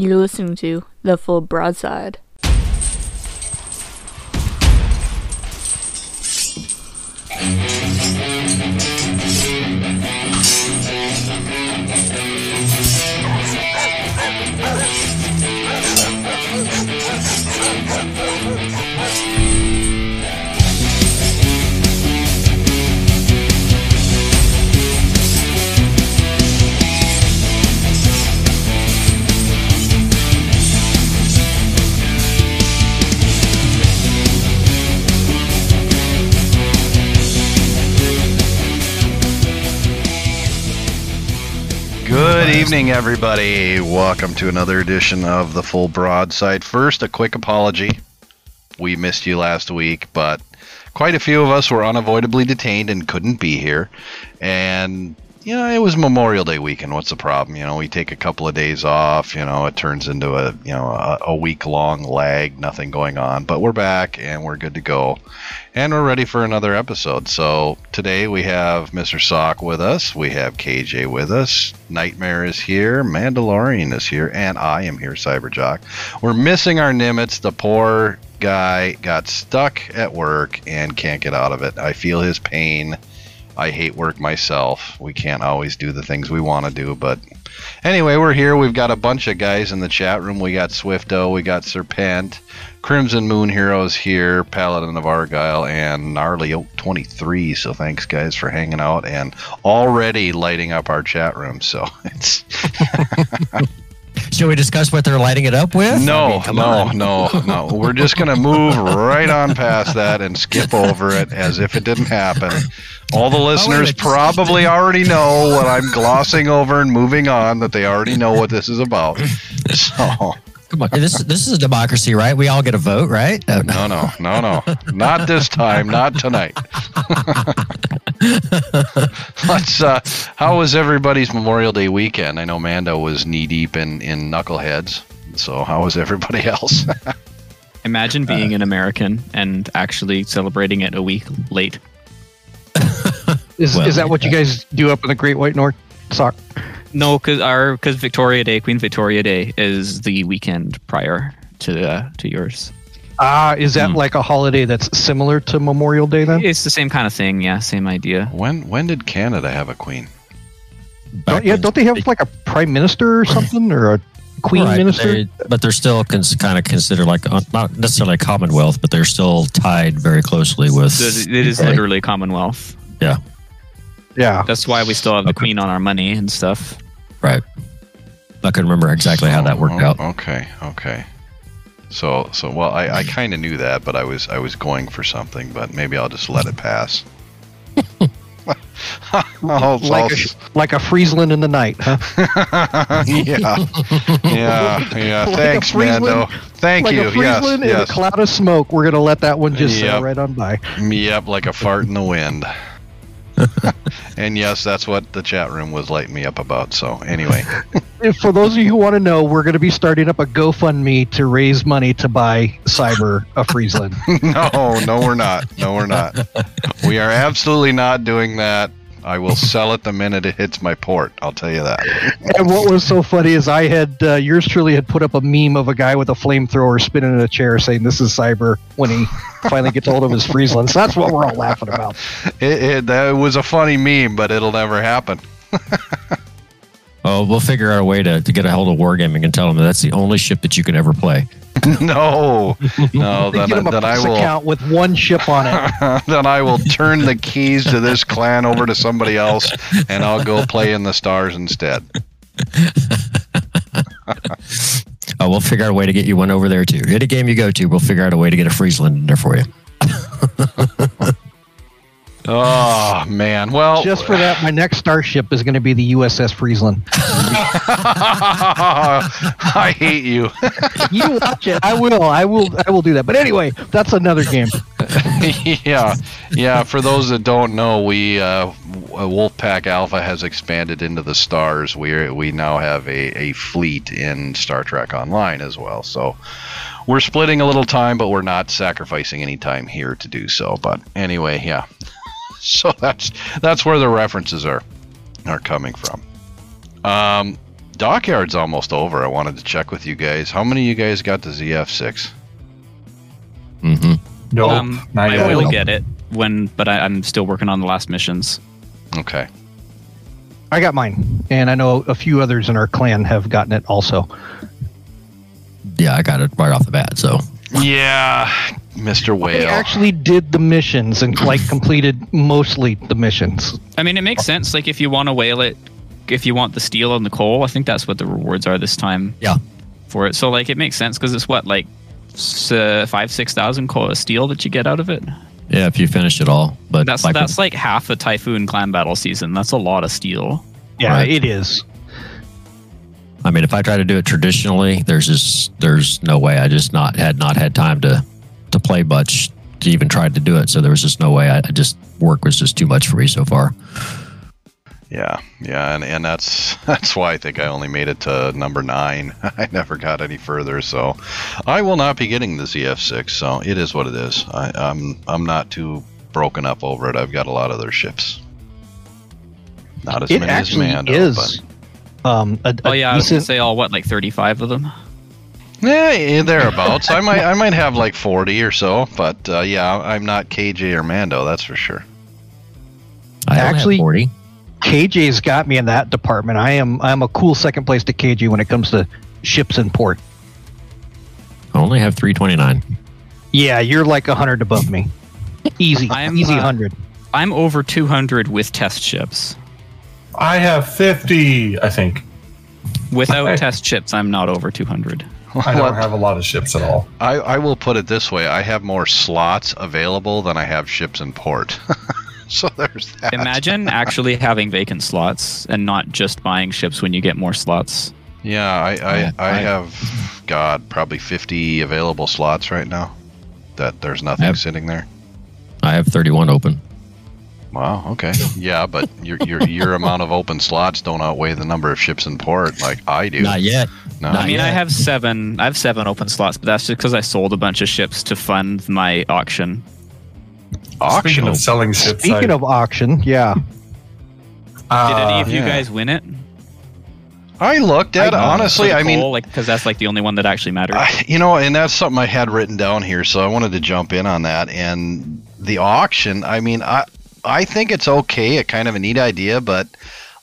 You're listening to The Full Broadside. Good evening, everybody. Welcome to another edition of the Full Broadside. First, a quick apology. We missed you last week, but quite a few of us were unavoidably detained and couldn't be here. And, you know, it was Memorial Day weekend. What's the problem? You know, we take a couple of days off, you know, it turns into a, you know, a, a week long lag, nothing going on. But we're back and we're good to go. And we're ready for another episode. So today we have Mr. Sock with us. We have KJ with us. Nightmare is here. Mandalorian is here. And I am here, Cyberjock. We're missing our Nimitz. The poor guy got stuck at work and can't get out of it. I feel his pain. I hate work myself. We can't always do the things we want to do, but anyway, we're here. We've got a bunch of guys in the chat room. We got Swifto, we got Serpent, Crimson Moon Heroes here, Paladin of Argyle, and Gnarly Oak 23. So thanks, guys, for hanging out and already lighting up our chat room. So it's Should we discuss what they're lighting it up with? no, I mean, no, on. no, no. We're just gonna move right on past that and skip over it as if it didn't happen. All the oh, listeners minute. probably already know what I'm glossing over and moving on. That they already know what this is about. So Come on. This this is a democracy, right? We all get a vote, right? No, no. no, no, no, no, not this time, not tonight. Let's. Uh, how was everybody's Memorial Day weekend? I know Mando was knee deep in in knuckleheads. So how was everybody else? Imagine being an American and actually celebrating it a week late. Is, Well, is that what you guys do up in the Great White North? Sock. No, because our because Victoria Day, Queen Victoria Day, is the weekend prior to uh, to yours. Ah, is that Hmm. like a holiday that's similar to Memorial Day then? It's the same kind of thing, yeah, same idea. when when did Canada have a queen? Don't, yeah, don't they have like a prime minister or something or a queen Right, but minister? they- But they're still cons- kind of considered like uh, not necessarily a Commonwealth, but they're still tied very closely with. It it is Okay. literally Commonwealth. Yeah. That's why we still have the Queen on our money and stuff. Right. I can remember exactly how that worked Oh, out. Okay, okay. So so well, I, I kind of knew that, but I was I was going for something, but maybe I'll just let it pass. I'll- like, I'll- a, like a Friesland in the night, huh? yeah, yeah, yeah. Like Thanks, Friesland- Mando. Thank like you. a Friesland yes, in a yes. cloud of smoke. We're gonna let that one just Yep. sail right on by. Yep, like a fart in the wind. and yes, that's what the chat room was lighting me up about. So anyway, For those of you who want to know, we're going to be starting up a GoFundMe to raise money to buy Cyber a Friesland. no, no, we're not. No, we're not. We are absolutely not doing that. I will sell it the minute it hits my port. I'll tell you that. and what was so funny is I had uh, yours truly had put up a meme of a guy with a flamethrower spinning in a chair saying this is Cyber when he finally gets hold of his Friesland. So that's what we're all laughing about. It, it, that was a funny meme, but it'll never happen. Oh, we'll figure out a way to, to get a hold of Wargaming and tell them that that's the only ship that you can ever play. no, no. They Then, get him a then I will. account with one ship on it. then I will turn the keys to this clan over to somebody else, and I'll go play in the stars instead. Oh, we'll figure out a way to get you one over there too. Any game you go to, we'll figure out a way to get a Friesland in there for you. Oh man. Well, Just for that, my next starship is going to be the USS Friesland. I hate you. You watch it. I will. I will. I will do that. But anyway, that's another game. yeah, yeah. For those that don't know, we uh, Wolfpack Alpha has expanded into the stars. We we now have a, a fleet in Star Trek Online as well. So we're splitting a little time, but we're not sacrificing any time here to do so. But anyway, yeah. So that's that's where the references are are coming from. Um, Dockyard's almost over. I wanted to check with you guys. How many of you guys got the ZF6? Mm-hmm. No, um, I yet. will get it when, but I, I'm still working on the last missions. Okay. I got mine, and I know a few others in our clan have gotten it also. Yeah, I got it right off the bat. So Yeah, Mr. I Whale. actually did the missions and like completed mostly the missions. I mean, it makes sense. Like if you want to whale it, if you want the steel and the coal, I think that's what the rewards are this time. Yeah. For it, so like it makes sense because it's what like uh, five six thousand coal steel that you get out of it. yeah, if you finish it all, but That's like that's like half a typhoon clan battle season. That's a lot of steel. Yeah, Right. it is. I mean, if I try to do it traditionally, there's just there's no way. I just not had not had time to to play much to even try to do it. So there was just no way. I, I just work was just too much for me so far. Yeah, yeah, and, and that's that's why I think I only made it to number nine. I never got any further, so I will not be getting the ZF6. So it is what it is. I, I'm I'm not too broken up over it. I've got a lot of other ships. Not as It many as actually Mando, is. Um, a, a Oh yeah, I was gonna say all what like thirty five of them. But yeah, yeah, thereabouts. I might I might have like 40 or so, but uh, yeah, I'm not KJ or Mando. That's for sure. I Actually- have forty. KJ's got me in that department. I am I'm a cool second place to KJ when it comes to ships in port. I only have three twenty nine. Yeah, you're like a hundred above me. Easy, I'm, easy uh, hundred. I'm over two hundred with test ships. I have 50, I think. Without Okay. test ships, I'm not over two hundred. I don't have a lot of ships at all. I, I will put it this way: I have more slots available than I have ships in port. so there's that. Imagine actually having vacant slots and not just buying ships when you get more slots. Yeah, I I, Yeah, I I- have God probably 50 available slots right now. That there's nothing Yep. sitting there. I have thirty one open. Wow. Okay. Yeah, but your your your amount of open slots don't outweigh the number of ships in port like I do. Not yet. No. not I mean, I have seven. I have seven open slots, but that's just because I sold a bunch of ships to fund my auction. Speaking Auction. of selling ships, Speaking I, of auction, yeah, uh, Did any of you guys win it? I looked at it, honestly. I mean, like because that's like the only one that actually mattered. I, you know, and that's something I had written down here, so I wanted to jump in on that. And the auction, I mean, I I think it's okay, a kind of a neat idea, but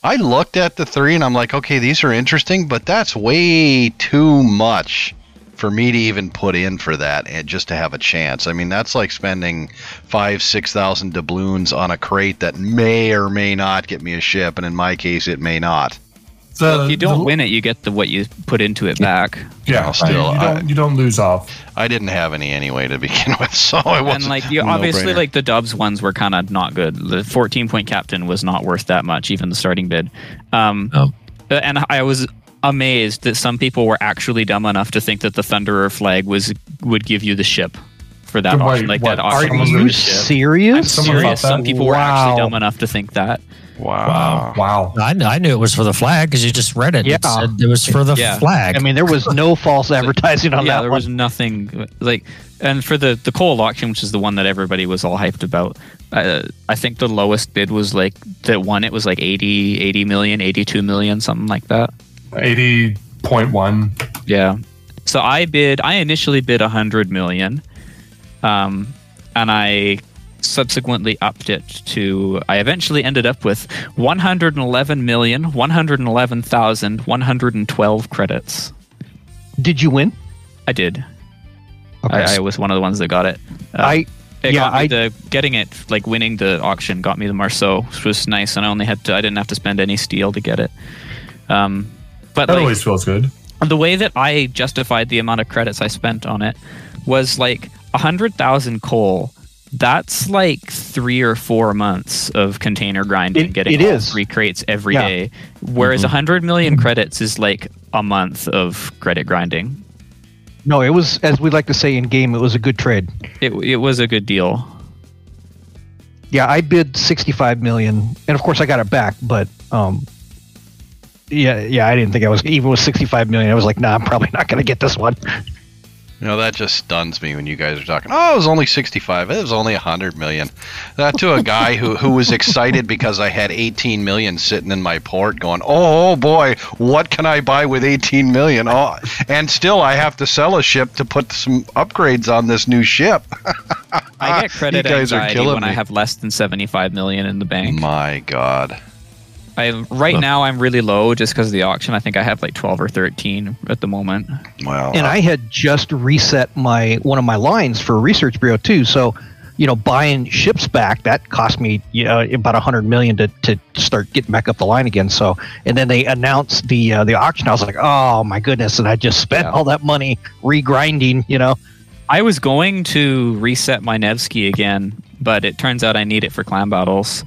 I looked at the three and I'm like, okay, these are interesting, but that's way too much for me to even put in for that and just to have a chance. I mean, that's like spending five, six thousand doubloons on a crate that may or may not get me a ship, and in my case, it may not. The- if you don't the- win it, you get the what you put into it back. yeah, Well, still, you, I- don't, you don't lose off. I didn't have any anyway to begin with, so I wasn't. and like you obviously like the Dubs ones were kind of not good. The 14 point captain was not worth that much, even the starting bid. Um, Oh. uh, and I was amazed that some people were actually dumb enough to think that the Thunderer flag was would give you the ship for that Wait, auction. Like what? that Are auction Someone was you the ship. I'm serious? Someone serious. that? Some people were actually dumb enough to think that. Wow. Wow. I, kn- I knew it was for the flag because you just read it. It, Yeah. said it was for the Yeah. flag. I mean, there was no false advertising on that. yeah, that there one. was nothing like. And for the the coal auction, which is the one that everybody was all hyped about, uh, I think the lowest bid was like that one. It was like 80, 80 million, 82 million, something like that. 80.1. Yeah. So I bid. I initially bid a hundred million, um, and I subsequently upped it to. I eventually ended up with one hundred and eleven million, one hundred and eleven thousand, one hundred and twelve credits. Did you win? I did. Okay. I, I was one of the ones that got it. Uh, I it yeah, got me I- the getting it like winning the auction got me the Marceau, which was nice, and I only had to. I didn't have to spend any steel to get it. Um, but That like, always feels good. the way that I justified the amount of credits I spent on it was like a hundred thousand coal. That's like three or four months of container grinding, It- getting it all is. three crates every Yeah. day. Whereas a hundred million credits is like a month of credit grinding. no, it was as we like to say in game. It was a good trade. It it was a good deal. Yeah, I bid sixty-five million, and of course I got it back. But um, yeah, yeah, I didn't think I was even with sixty-five million. I was like, nah, I'm probably not going to get this one. You know, that just stuns me when you guys are talking. Oh, it was only 65. It was only 100 million. That to a guy who, who was excited because I had 18 million sitting in my port going, oh boy, what can I buy with 18 million? Oh, and still I have to sell a ship to put some upgrades on this new ship. I get credit you guys are anxiety killing when I have less than 75 million in the bank. My God. I right Huh. now I'm really low just because of the auction. I think I have like 12 or 13 at the moment. Well, and I had just reset my one of my lines for Research Bureau too. So, you know, buying ships back that cost me you know, about a hundred million to, to start getting back up the line again. So, and then they announced the uh, the auction. I was like, oh my goodness! And I just spent Yeah. all that money regrinding. You know, I was going to reset my Nevsky again, but it turns out I need it for clan battles.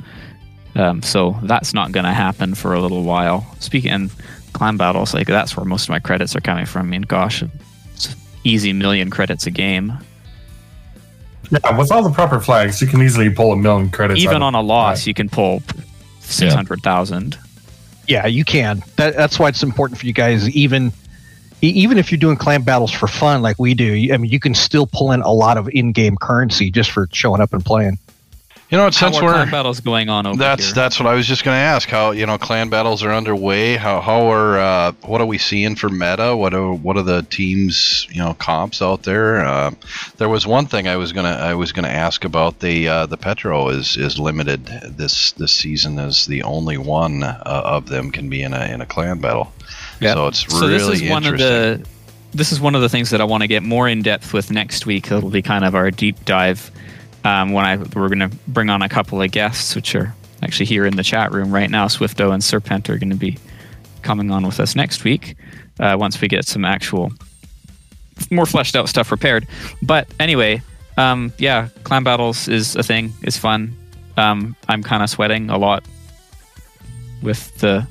Um, so that's not going to happen for a little while. Speaking and clan battles, like that's where most of my credits are coming from. I mean, gosh, it's easy million credits a game. Yeah, with all the proper flags, you can easily pull a million credits. Even on a loss, you can pull six hundred thousand. yeah, you can. That, that's why it's important for you guys. Even e- even if you're doing clan battles for fun like we do, I mean, you can still pull in a lot of in-game currency just for showing up and playing. You know what? How Since are we're clan battles going on over That's here? that's what I was just going to ask. How you know clan battles are underway? How how are uh, what are we seeing for meta? What are what are the teams you know comps out there? Um there was one thing I was gonna I was gonna ask about the uh, the Petro is is limited this this season as the only one uh, of them can be in a in a clan battle. Yeah. So it's so really this is one of interesting. the this is one of the things that I want to get more in depth with next week. It'll be kind of our deep dive um, when I we're going to bring on a couple of guests, which are actually here in the chat room right now. Swifto and Serpent are going to be coming on with us next week uh, once we get some actual more fleshed out stuff prepared. But anyway, um, yeah, clan battles is a thing. It's fun. Um, I'm kind of sweating a lot with the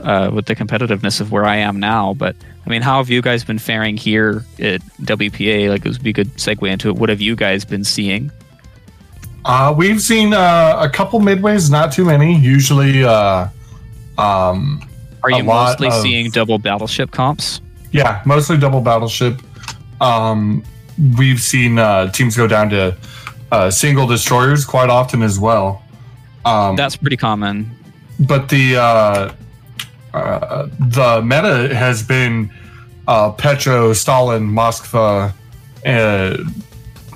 uh, with the competitiveness of where I am now. But I mean, how have you guys been faring here at WPA? Like, it would be a good segue into it. What have you guys been seeing? Uh, we've seen uh, a couple midways, not too many. Usually, uh, um, Are you mostly of- seeing double battleship comps? yeah, mostly double battleship. Um, we've seen uh, teams go down to uh, single destroyers quite often as well. Um, That's pretty common. but the uh, the meta has been uh, Petro, Stalin, Moskva, uh,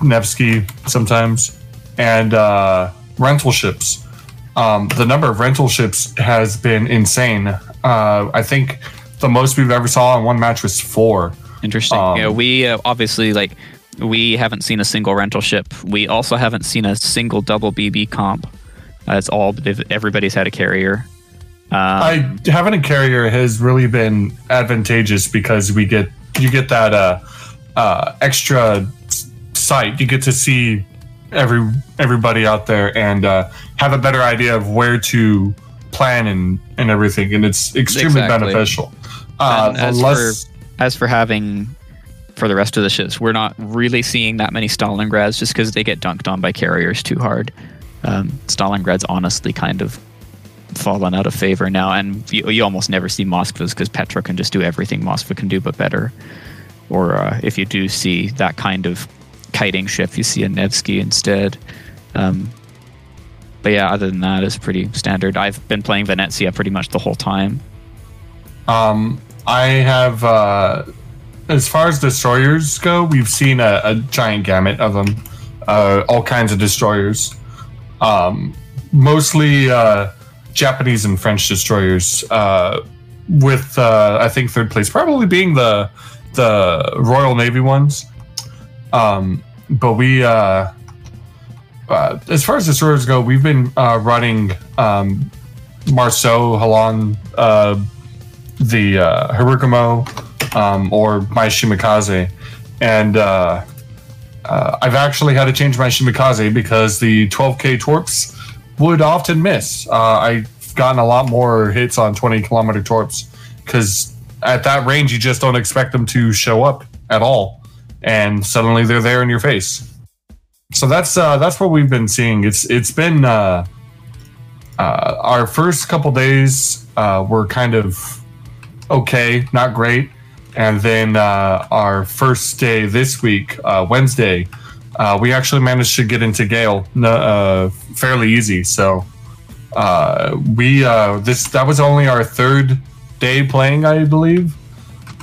Nevsky sometimes, and uh, rental ships. Um, the number of rental ships has been insane. Uh, I think the most we've ever saw in one match was four. Interesting. Um, yeah, we uh, obviously like we haven't seen a single rental ship. We also haven't seen a single double BB comp. Uh, it's all everybody's had a carrier. Um, I having a carrier has really been advantageous because we get you get that uh, uh, extra sight. You get to see every everybody out there and uh, have a better idea of where to plan and and everything, and it's extremely Exactly. beneficial. Uh, as unless as for having for the rest of the ships, we're not really seeing that many Stalingrads just because they get dunked on by carriers too hard. Um, Stalingrad's honestly kind of fallen out of favor now, and you, you almost never see Moskvas because Petra can just do everything Moskva can do but better. Or uh, if you do see that kind of kiting ship, you see a Nevsky instead. Um, but yeah, other than that, it's pretty standard. I've been playing Venezia pretty much the whole time. Um, I have, uh, as far as destroyers go, we've seen a, a giant gamut of them, uh, all kinds of destroyers, um, mostly uh, Japanese and French destroyers. Uh, with uh, I think third place probably being the the Royal Navy ones. Um, but we, uh, uh, as far as destroyers go, we've been uh, running um, Marceau, Halland, uh, the uh, um, or my Shimakaze. And I've actually had to change my Shimakaze because the 12K torps would often miss. Uh, I've gotten a lot more hits on 20 kilometer torps because at that range, you just don't expect them to show up at all. And suddenly they're there in your face. So that's uh, that's what we've been seeing. It's it's been uh, uh, our first couple days uh, were kind of okay, not great. and then uh, our first day this week, Wednesday, uh, we actually managed to get into Gale uh, fairly easy. So uh, we uh, this that was only our third day playing, I believe.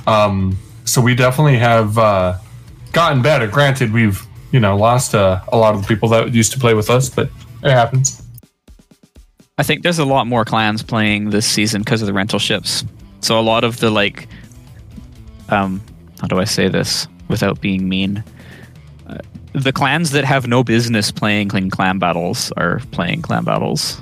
Um, so we definitely have uh, gotten better. Granted, we've you know lost uh, a lot of the people that used to play with us, but it happens. I think there's a lot more clans playing this season because of the rental ships. So a lot of the like, um, how do I say this without being mean? The clans that have no business playing clan clan battles are playing clan battles.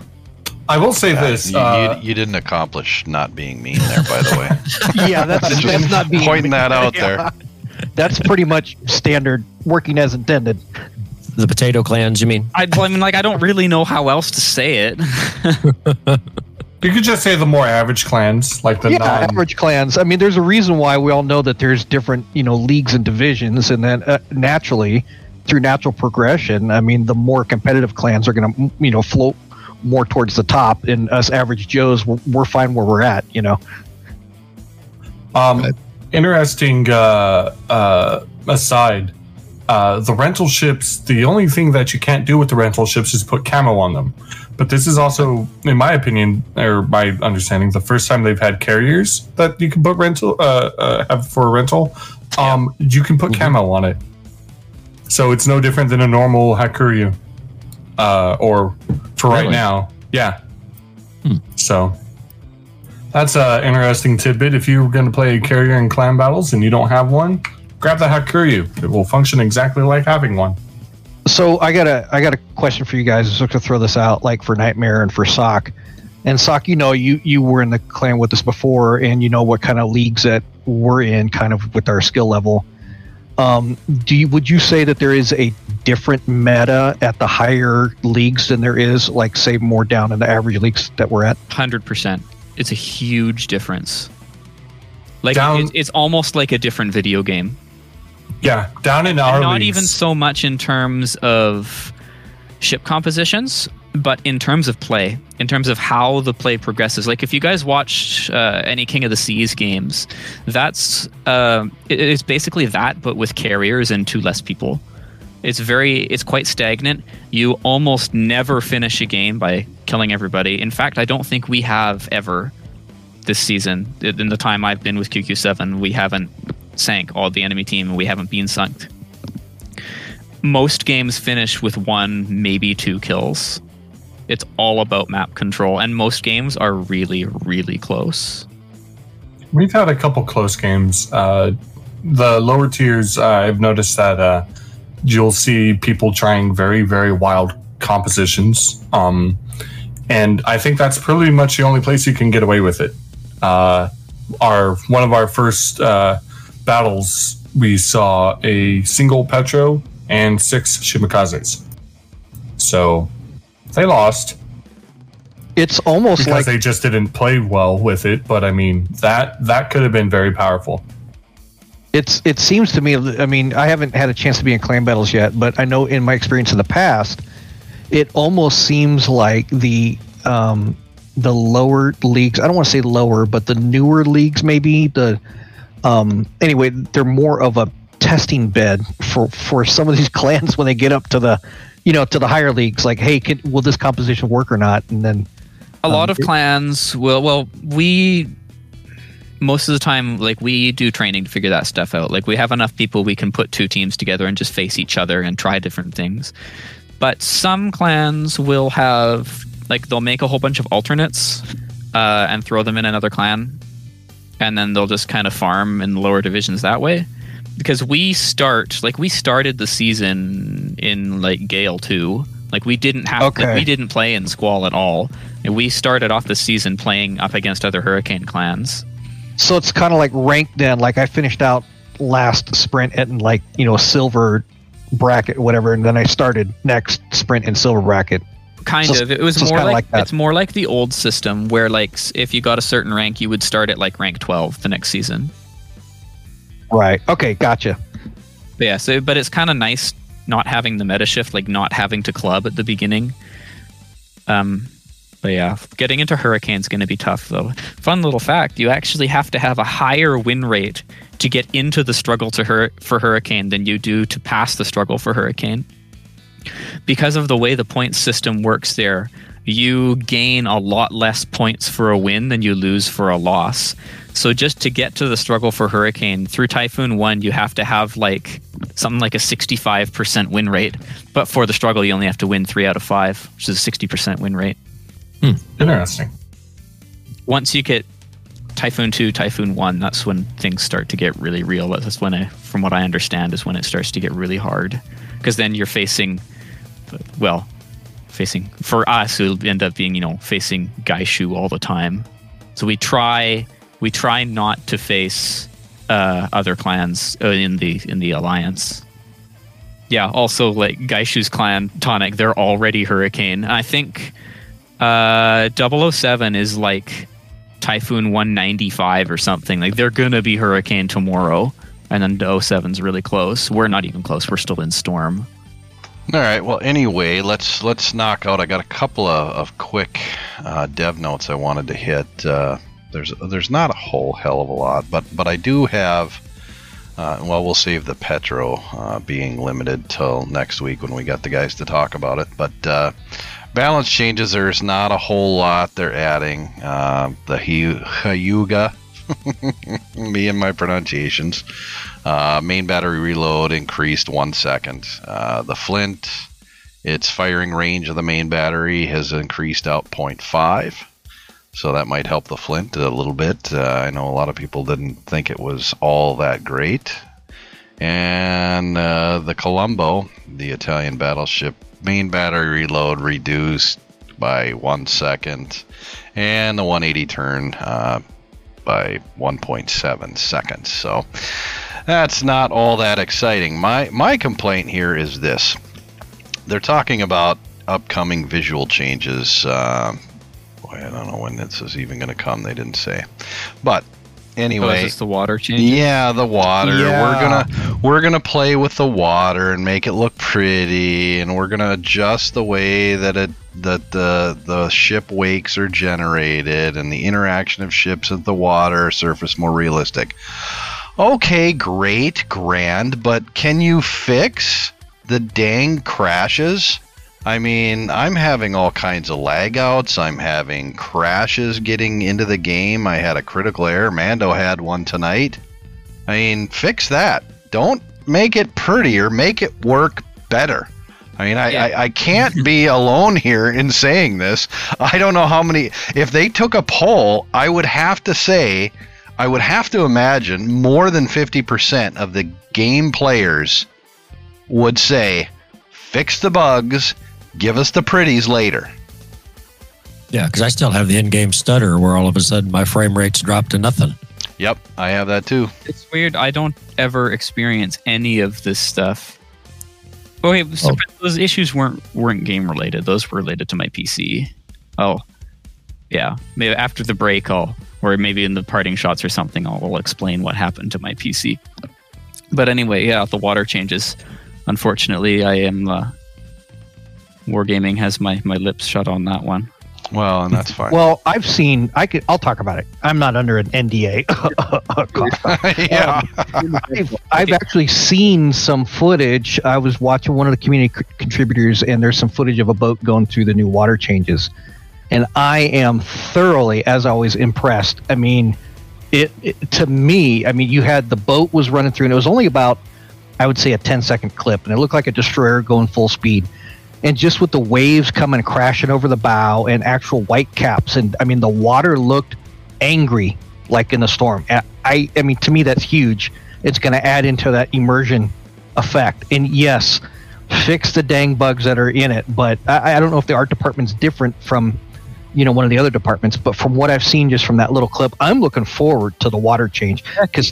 I will say Uh, this. you, uh, you, you didn't accomplish not being mean there, by the way. yeah, that's Just that's not being pointing that out Yeah. there. That's pretty much standard working as intended. The potato clans, you mean? I, well, I mean, like, I don't really know how else to say it. you could just say the more average clans, like the yeah, non- average clans. I mean, there's a reason why we all know that there's different, you know, leagues and divisions, and then uh, naturally, through natural progression, I mean, the more competitive clans are going to, you know, float more towards the top, and us average Joes, we're, we're fine where we're at, you know. Um, interesting uh, uh, aside. Uh, the rental ships. The only thing that you can't do with the rental ships is put camo on them. But this is also, in my opinion, or my understanding, the first time they've had carriers that you can put rental uh, uh, have for a rental. Um, you can put camo on it, so it's no different than a normal Hakuryu. Uh, or for right Really? now, yeah. Hmm. So that's an interesting tidbit. If you're going to play carrier and clan battles and you don't have one, grab the Hakuryu. It will function exactly like having one. So I got a I got a question for you guys. Just to throw this out, like for Nightmare and for Sock. And Sock, you know, you you were in the clan with us before, and you know what kind of leagues that we're in, kind of with our skill level. Um, do you would you say that there is a different meta at the higher leagues than there is, like say, more down in the average leagues that we're at? Hundred percent. It's a huge difference. Like Down- it's, it's almost like a different video game. Yeah, down in our And not leagues- even so much in terms of ship compositions, but in terms of play, in terms of how the play progresses. Like if you guys watch uh, any King of the Seas games, that's uh, it- it's basically that, but with carriers and two less people. It's very, it's quite stagnant. You almost never finish a game by killing everybody. In fact, I don't think we have ever this season. In the time I've been with QQ7, we haven't sank all the enemy team and we haven't been sunk most games finish with one, maybe two kills. It's all about map control, and most games are really, really close. We've had a couple close games. Uh, the lower tiers, uh, I've noticed that uh, you'll see people trying very, very wild compositions. Um, and I think that's pretty much the only place you can get away with it. Uh, our one of our first uh, battles, we saw a single Petro and six Shimakazes. So they lost It's almost because like they just didn't play well with it. But I mean that that could have been very powerful. it's it seems to me i mean i haven't had a chance to be in clan battles yet but i know in my experience in the past it almost seems like the um the lower leagues i don't want to say lower but the newer leagues maybe the um anyway they're more of a testing bed for for some of these clans when they get up to the you know to the higher leagues like hey can, will this composition work or not and then A Um, lot of it- clans will, well, we, most of the time, like, we do training to figure that stuff out. Like, we have enough people we can put two teams together and just face each other and try different things. But some clans will have, like, they'll make a whole bunch of alternates uh, and throw them in another clan. And then they'll just kind of farm in lower divisions that way. Because we start, like, we started the season in, like, Gale 2. Like, we didn't have, like, we didn't play in Squall at all. And we started off the season playing up against other Hurricane clans. So it's kind of like ranked then. Like I finished out last sprint at like you know silver bracket whatever, and then I started next sprint in silver bracket. Kind So- of. It was so more like, like it's more like the old system where like if you got a certain rank, you would start at like rank twelve the next season. Right. Okay. Gotcha. But yeah. So, but it's kind of nice not having the meta shift, like not having to club at the beginning. Um, but yeah, getting into Hurricane's going to be tough though. Fun little fact: you actually have to have a higher win rate to get into the struggle to hur- for hurricane than you do to pass the struggle for hurricane. Because of the way the point system works there, you gain a lot less points for a win than you lose for a loss. So just to get to the struggle for hurricane through Typhoon 1, you have to have like something like a 65% win rate. But for the struggle, you only have to win 3 out of 5, which is a 60% win rate. Hmm. Interesting. Once you get Typhoon 2, Typhoon 1, that's when things start to get really real. That's when I from what I understand is when it starts to get really hard because then you're facing well, facing for us it'll end up being, you know, facing Gaishu all the time. So we try we try not to face uh, other clans uh, in the in the alliance. Yeah, also like Gaishu's clan Tonic, they're already Hurricane. I think uh 007 is like Typhoon 195 or something. Like they're gonna be Hurricane tomorrow, and then 07's really close. We're not even close. We're still in Storm. All right. Well, anyway, let's let's knock out. I got a couple of, of quick uh, dev notes I wanted to hit. Uh, there's there's not a whole hell of a lot, but but I do have. Uh, well, we'll save the Petro uh, being limited till next week when we got the guys to talk about it. But uh, balance changes, there's not a whole lot they're adding. Uh, the Hy- Hyuga, me and my pronunciations. Uh, main battery reload increased one second. Uh, the Flint, its firing range of the main battery has increased out 0.5. So that might help the Flint a little bit. Uh, I know a lot of people didn't think it was all that great. And uh, the Colombo, the Italian battleship, main battery reload reduced by one second. And the 180 turn uh, by 1.7 seconds. So that's not all that exciting. My my complaint here is this: they're talking about upcoming visual changes. Uh, I don't know when this is even going to come. They didn't say, but Oh, anyway. is this the water change? Yeah, the water. Yeah. We're gonna we're gonna play with the water and make it look pretty, and we're gonna adjust the way that it that the the ship wakes are generated, and the interaction of ships at the water surface more realistic. Okay, great, grand, but can you fix the dang crashes? I mean, I'm having all kinds of lag outs. I'm having crashes getting into the game. I had a critical error. Mando had one tonight. I mean, fix that. Don't make it prettier. Make it work better. I mean, I, Yeah. I, I can't be alone here in saying this. I don't know how many. If they took a poll, I would have to say, I would have to imagine more than 50% of the game players would say, fix the bugs, give us the pretties later. Yeah, because I still have the in-game stutter where all of a sudden my frame rates drop to nothing. Yep, I have that too. It's weird. I don't ever experience any of this stuff. Oh, wait, so Oh. those issues weren't weren't game related. Those were related to my PC. Oh, yeah. Maybe after the break, I'll or maybe in the parting shots or something, I'll, I'll explain what happened to my PC. But anyway, yeah, the water changes. Unfortunately, I am. Uh, Wargaming has my my lips shut on that one. Well, and that's fine. Well, I've seen. I could. I'll talk about it. I'm not under an NDA. yeah. Um, I've, I've actually seen some footage. I was watching one of the community c- contributors, and there's some footage of a boat going through the new water changes, and I am thoroughly, as always, impressed. I mean, it, it to me. I mean, you had the boat was running through, and it was only about, I would say, a 10 second clip, and it looked like a destroyer going full speed. And just with the waves coming crashing over the bow and actual white caps, and I mean, the water looked angry like in the storm. And I, I mean, to me, that's huge. It's going to add into that immersion effect. And yes, fix the dang bugs that are in it. But I, I don't know if the art department's different from, you know, one of the other departments. But from what I've seen just from that little clip, I'm looking forward to the water change because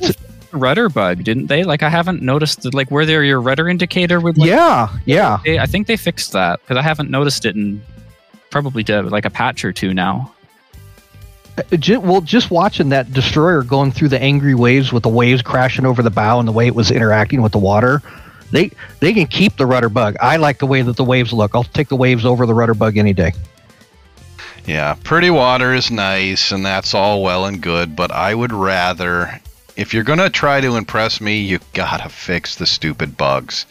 Rudder bug, didn't they? Like I haven't noticed that, like where there your rudder indicator would. Like, yeah, yeah. They, I think they fixed that because I haven't noticed it in probably to, like a patch or two now. Uh, well, just watching that destroyer going through the angry waves with the waves crashing over the bow and the way it was interacting with the water, they they can keep the rudder bug. I like the way that the waves look. I'll take the waves over the rudder bug any day. Yeah, pretty water is nice, and that's all well and good, but I would rather if you're gonna try to impress me, you gotta fix the stupid bugs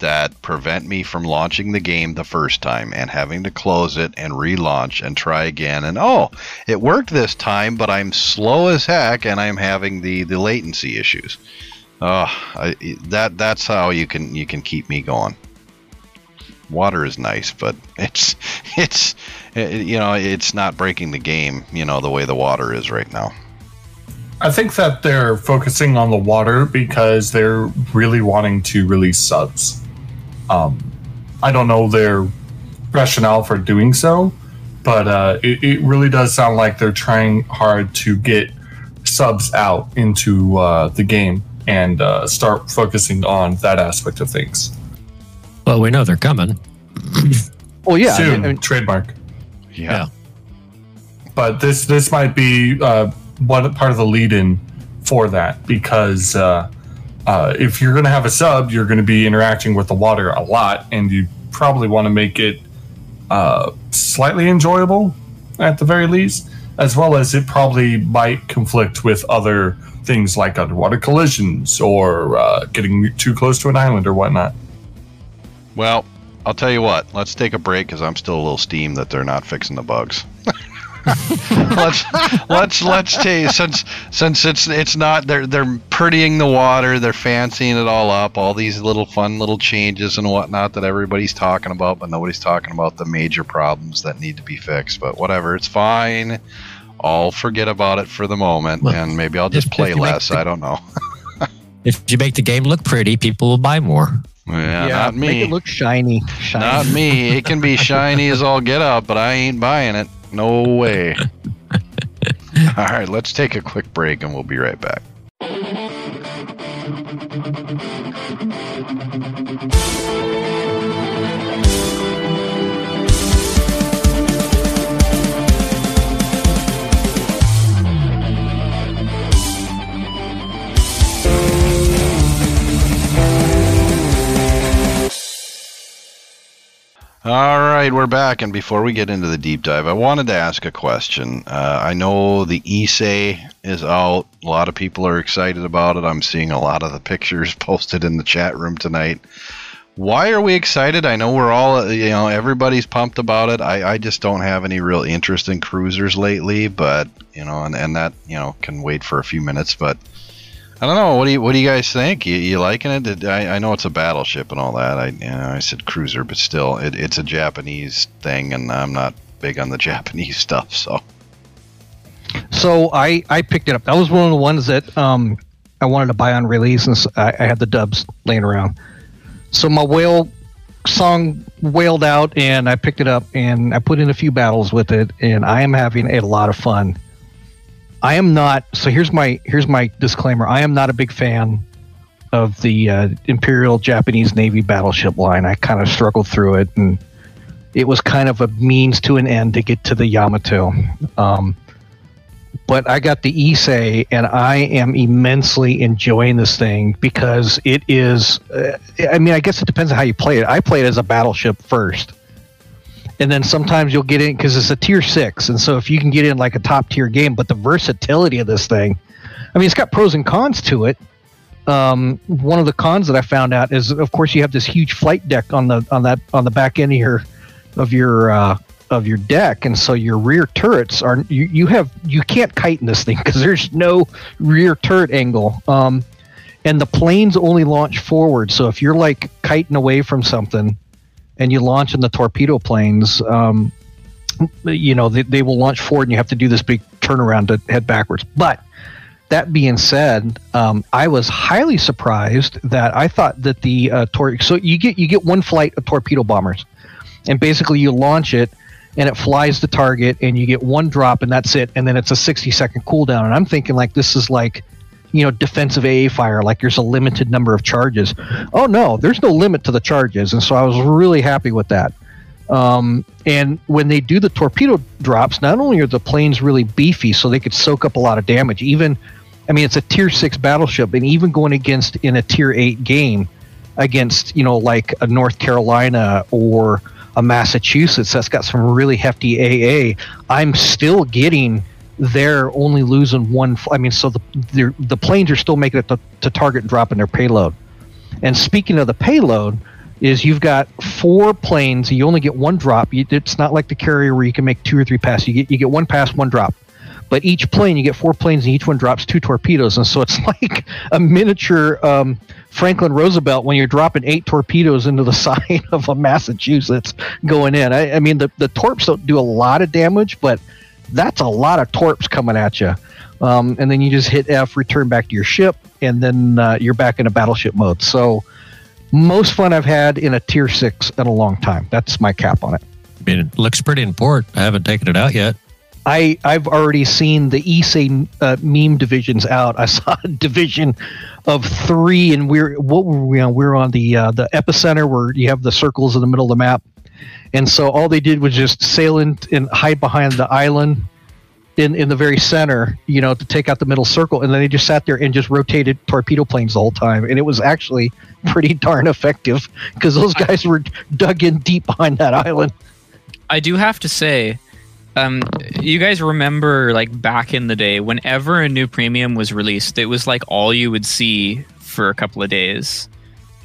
that prevent me from launching the game the first time and having to close it and relaunch and try again. And oh, it worked this time, but I'm slow as heck and I'm having the the latency issues. Oh, I, that that's how you can you can keep me going. Water is nice, but it's it's it, you know it's not breaking the game. You know the way the water is right now. I think that they're focusing on the water because they're really wanting to release subs. Um, I don't know their rationale for doing so, but uh, it, it, really does sound like they're trying hard to get subs out into uh, the game and uh, start focusing on that aspect of things. Well, we know they're coming. well, yeah, soon I mean, trademark. Yeah. yeah. but this this might be uh, one part of the lead-in for that because uh, uh, if you're going to have a sub, you're going to be interacting with the water a lot, and you probably want to make it uh, slightly enjoyable at the very least, as well as it probably might conflict with other things like underwater collisions or uh, getting too close to an island or whatnot. Well, I'll tell you what. Let's take a break because I'm still a little steamed that they're not fixing the bugs. let's let's let's take since since it's it's not they're they're prettying the water, they're fancying it all up, all these little fun little changes and whatnot that everybody's talking about, but nobody's talking about the major problems that need to be fixed. But whatever, it's fine. I'll forget about it for the moment, well, and maybe I'll just if, play if less. The, I don't know. if you make the game look pretty, people will buy more. Yeah, yeah, not me. Make it look shiny. shiny. Not me. It can be shiny as all get up, but I ain't buying it. No way. all right, let's take a quick break and we'll be right back. All right, we're back, and before we get into the deep dive, I wanted to ask a question. Uh, I know the Ise is out. A lot of people are excited about it. I'm seeing a lot of the pictures posted in the chat room tonight. Why are we excited? I know we're all, you know, everybody's pumped about it. I, I just don't have any real interest in cruisers lately, but, you know, and, and that, you know, can wait for a few minutes, but I don't know. What do you What do you guys think? You, you liking it? I, I know it's a battleship and all that. I you know, I said cruiser, but still, it, it's a Japanese thing, and I'm not big on the Japanese stuff. So, so I I picked it up. That was one of the ones that um I wanted to buy on release, and I, I had the dubs laying around. So my whale song wailed out, and I picked it up, and I put in a few battles with it, and I am having a lot of fun. I am not. So here's my here's my disclaimer. I am not a big fan of the uh, Imperial Japanese Navy battleship line. I kind of struggled through it, and it was kind of a means to an end to get to the Yamato. Um, but I got the Ise, and I am immensely enjoying this thing because it is. Uh, I mean, I guess it depends on how you play it. I play it as a battleship first and then sometimes you'll get in because it's a tier six, and so if you can get in like a top tier game, but the versatility of this thing, I mean, it's got pros and cons to it. Um, one of the cons that I found out is, of course, you have this huge flight deck on the on that on the back end of your of your uh, of your deck, and so your rear turrets are you, you have you can't kite in this thing because there's no rear turret angle. Um, and the planes only launch forward, so if you're like kiting away from something, and you launch in the torpedo planes, um, you know, they, they will launch forward and you have to do this big turnaround to head backwards. But that being said, um, I was highly surprised that I thought that the uh, tor- so you get you get one flight of torpedo bombers, and basically you launch it and it flies the target and you get one drop and that's it, and then it's a sixty second cooldown. And I'm thinking like this is like you know, defensive AA fire, like there's a limited number of charges. Oh no, there's no limit to the charges, and so I was really happy with that. Um, and when they do the torpedo drops, not only are the planes really beefy, so they could soak up a lot of damage. Even, I mean, it's a tier six battleship, and even going against in a tier eight game against, you know, like a North Carolina or a Massachusetts that's got some really hefty AA, I'm still getting they're only losing one. I mean, so the the, planes are still making it to, to target and dropping their payload. And speaking of the payload, is you've got four planes. You only get one drop. You, it's not like the carrier where you can make two or three passes. You get you get one pass, one drop. But each plane, you get four planes, and each one drops two torpedoes, and so it's like a miniature um, Franklin Roosevelt when you're dropping eight torpedoes into the side of a Massachusetts going in. I, I mean, the the torps don't do a lot of damage, but that's a lot of torps coming at you. Um, and then you just hit F, return back to your ship, and then uh, you're back in a battleship mode. So, most fun I've had in a tier six in a long time. That's my cap on it. I mean, it looks pretty in port. I haven't taken it out yet. I I've already seen the Ise uh, meme divisions out. I saw a division of three, and we're what were we on? We're on the uh, the epicenter where you have the circles in the middle of the map, and so all they did was just sail in and hide behind the island in in the very center, you know, to take out the middle circle, and then they just sat there and just rotated torpedo planes the whole time, and it was actually pretty darn effective because those guys were dug in deep behind that island. I do have to say, um, you guys remember like back in the day, whenever a new premium was released, it was like all you would see for a couple of days.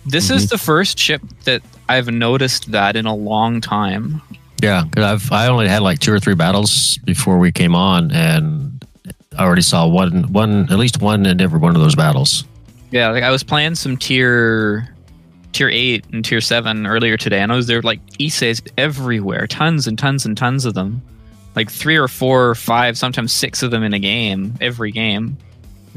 This is the first ship that I've noticed that in a long time. Yeah, because I've I only had like two or three battles before we came on, and I already saw one one at least one in every one of those battles. Yeah, like I was playing some tier tier eight and tier seven earlier today, and I was there like Ises everywhere, tons and tons and tons of them, like three or four, or five, sometimes six of them in a game, every game.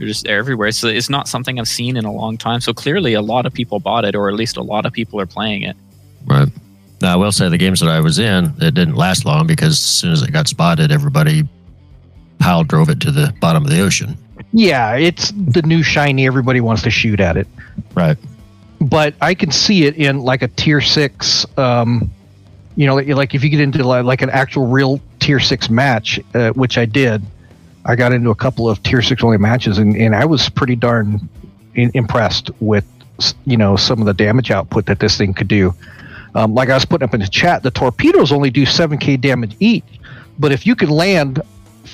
They're just everywhere. So it's not something I've seen in a long time. So clearly, a lot of people bought it, or at least a lot of people are playing it. Right. Now I will say the games that I was in, it didn't last long because as soon as it got spotted, everybody pile drove it to the bottom of the ocean. Yeah, it's the new shiny. Everybody wants to shoot at it. Right. but I can see it in like a tier six. Um, you know, like, like if you get into like, like an actual real tier six match, uh, which I did. I got into a couple of tier six only matches, and, and I was pretty darn in, impressed with you know some of the damage output that this thing could do. Um, like I was putting up in the chat, the torpedoes only do 7k damage each, but if you can land,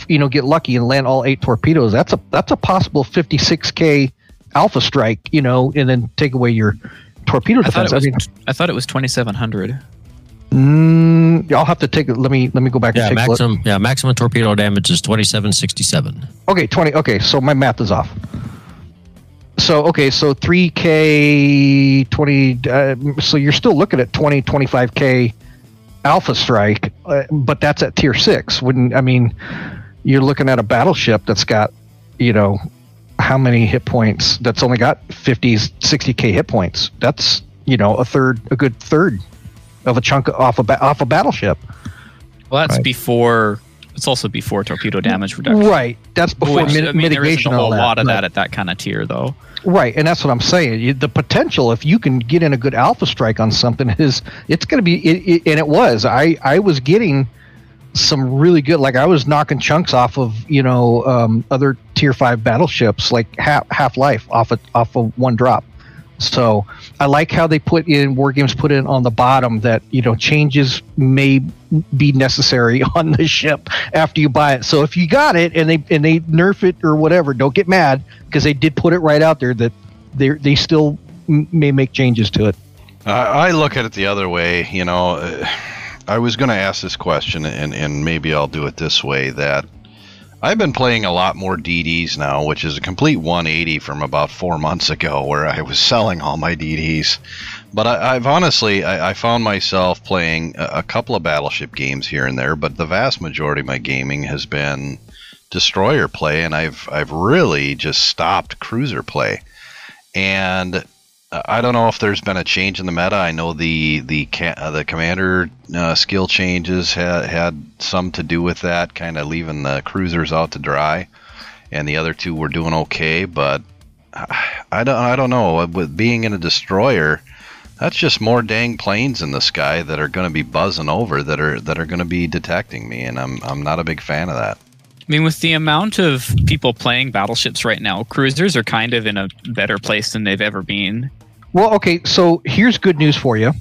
you know, get lucky and land all eight torpedoes, that's a that's a possible 56k alpha strike, you know, and then take away your torpedo I thought defense. it I, was. mean, I thought it was twenty seven hundred. Mm, I'll have to take. Let me let me go back Yeah, and take a look. maximum yeah, maximum torpedo damage is twenty seven sixty seven. Okay, 20. Okay, so my math is off. So, okay, so 3K, 20. Uh, so you're still looking at 20, 25K Alpha Strike, uh, but that's at tier six. Wouldn't, I mean, you're looking at a battleship that's got, you know, how many hit points? That's only got 50, 60K hit points. That's, you know, a third, a good third of a chunk off a, off a battleship. Well, that's Right. before. It's also before torpedo damage reduction. Right. That's before Which, mit- I mean, there isn't mitigation. a whole all lot of Right. that at that kind of tier, though. Right, and that's what I'm saying. You, the potential, if you can get in a good alpha strike on something, is it's going to be. It, it, and it was. I I was getting some really good. Like I was knocking chunks off of you know um, other tier five battleships, like half Half Life off of off of one drop. So I like how they put in war games put in on the bottom that you know changes may be necessary on the ship after you buy it. So if you got it and they and they nerf it or whatever, don't get mad because they did put it right out there that they they still m- may make changes to it. I I look at it the other way. You know, I was going to ask this question, and, and maybe I'll do it this way that I've been playing a lot more DDs now, which is a complete 180 from about four months ago where I was selling all my DDs. But I, I've honestly, I, I found myself playing a, a couple of battleship games here and there, but the vast majority of my gaming has been destroyer play, and I've I've really just stopped cruiser play. And I don't know if there's been a change in the meta. I know the the ca- uh, the commander uh, skill changes had had some to do with that, kind of leaving the cruisers out to dry, and the other two were doing okay. But I I don't I don't know. With being in a destroyer, that's just more dang planes in the sky that are going to be buzzing over that are that are going to be detecting me, and I'm I'm not a big fan of that. I mean, with the amount of people playing battleships right now, cruisers are kind of in a better place than they've ever been. Well, okay, so here's good news for you.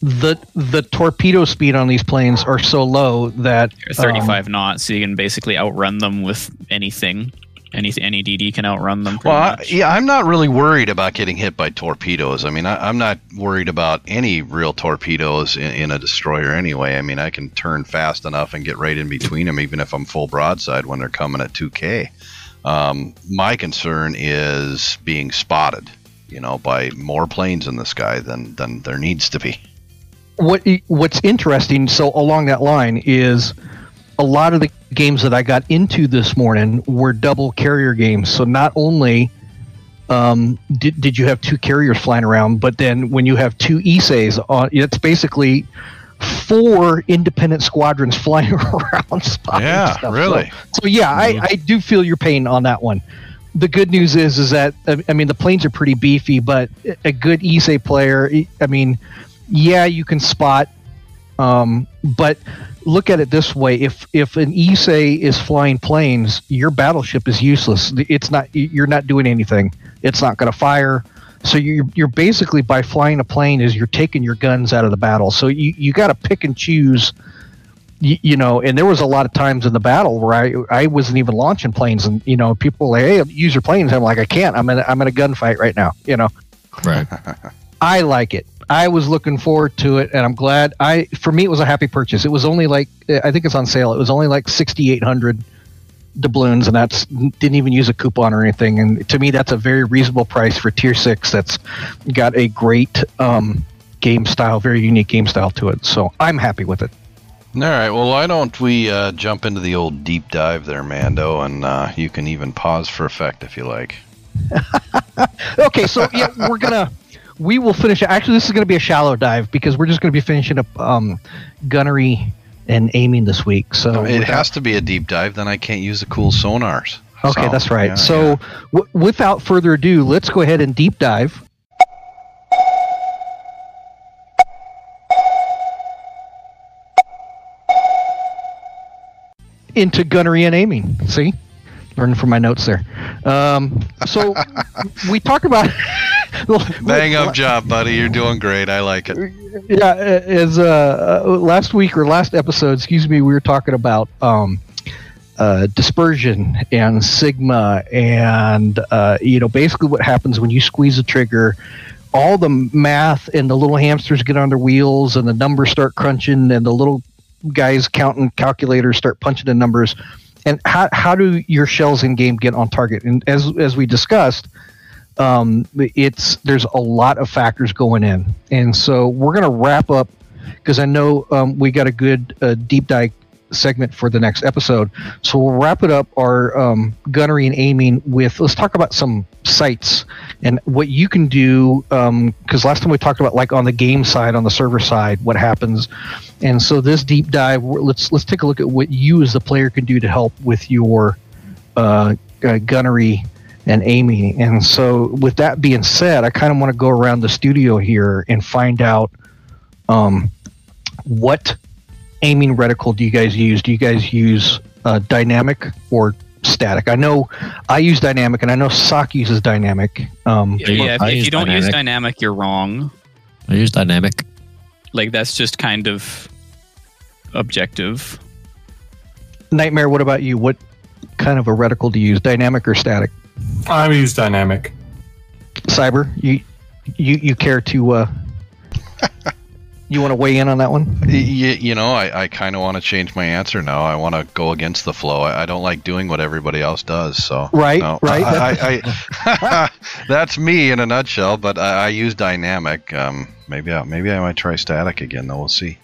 the the torpedo speed on these planes are so low that They're um, 35 knots, so you can basically outrun them with anything. Any any DD can outrun them. pretty Well, I, yeah, I'm not really worried about getting hit by torpedoes. I mean, I, I'm not worried about any real torpedoes in, in a destroyer anyway. I mean, I can turn fast enough and get right in between them, even if I'm full broadside when they're coming at 2K. Um, my concern is being spotted, you know, by more planes in the sky than than there needs to be. what what's interesting so along that line is a lot of the games that I got into this morning were double carrier games. So not only um, did, did you have two carriers flying around, but then when you have two Ises on, it's basically four independent squadrons flying around. spotting Yeah, stuff. really. So, so yeah, I, I do feel your pain on that one. The good news is, is that I mean the planes are pretty beefy, but a good Ise player, I mean, yeah, you can spot um, but look at it this way: if if an Ise is flying planes, your battleship is useless. It's not. You're not doing anything. It's not going to fire. So you're you're basically by flying a plane is you're taking your guns out of the battle. So you you got to pick and choose. You, you know, and there was a lot of times in the battle where I I wasn't even launching planes, and you know people were like, hey, use your planes. I'm like, I can't. I'm in I'm in a gunfight right now. You know. Right. I like it. I was looking forward to it, and I'm glad. I for me, it was a happy purchase. It was only like I think it's on sale. It was only like 6,800 doubloons, and that's didn't even use a coupon or anything. And to me, that's a very reasonable price for tier six. That's got a great um, game style, very unique game style to it. So I'm happy with it. All right. Well, why don't we uh, jump into the old deep dive there, Mando, and uh, you can even pause for effect if you like. Okay, so yeah, we're gonna we will finish. Actually, this is gonna be a shallow dive because we're just gonna be finishing up um, gunnery and aiming this week. So it without- has to be a deep dive, then I can't use the cool sonars. Okay, So, that's right. yeah, so, yeah. W- without further ado, let's go ahead and deep dive. Into gunnery and aiming. See, learning from my notes there. Um, so we talk about bang up job, buddy. You're doing great. I like it. yeah, as uh, uh, last week or last episode, excuse me, we were talking about um, uh, dispersion and sigma, and uh, you know, basically what happens when you squeeze the trigger. All the math and the little hamsters get on their wheels, and the numbers start crunching, and the little guys counting calculators start punching the numbers. And how, how do your shells in game get on target? And as as we discussed, um, it's there's a lot of factors going in, and so we're going to wrap up because I know um, we got a good uh, deep dive segment for the next episode. So we'll wrap it up our um, gunnery and aiming with let's talk about some sights and what you can do because last time we talked about like on the game side on the server side what happens and so this deep dive let's let's take a look at what you as the player can do to help with your uh, uh, gunnery and aiming. And so, with that being said, I kind of want to go around the studio here and find out um, what aiming reticle do you guys use? Do you guys use uh, dynamic or static? I know I use dynamic, and I know Sock uses dynamic. Um, Yeah, yeah, if, if use you don't use dynamic. dynamic, you're wrong. I use dynamic. Like that's just kind of objective. Nightmare, what about you? What kind of a reticle do you use, dynamic or static? I use dynamic. Cyber, you you you care to? Uh, you want to weigh in on that one? Y- y- you know, I, I kind of want to change my answer now. I want to go against the flow. I, I don't like doing what everybody else does. So Right, no, right. I, that's me in a nutshell. But I, I use dynamic. Um, maybe I, maybe I might try static again. Though we'll see.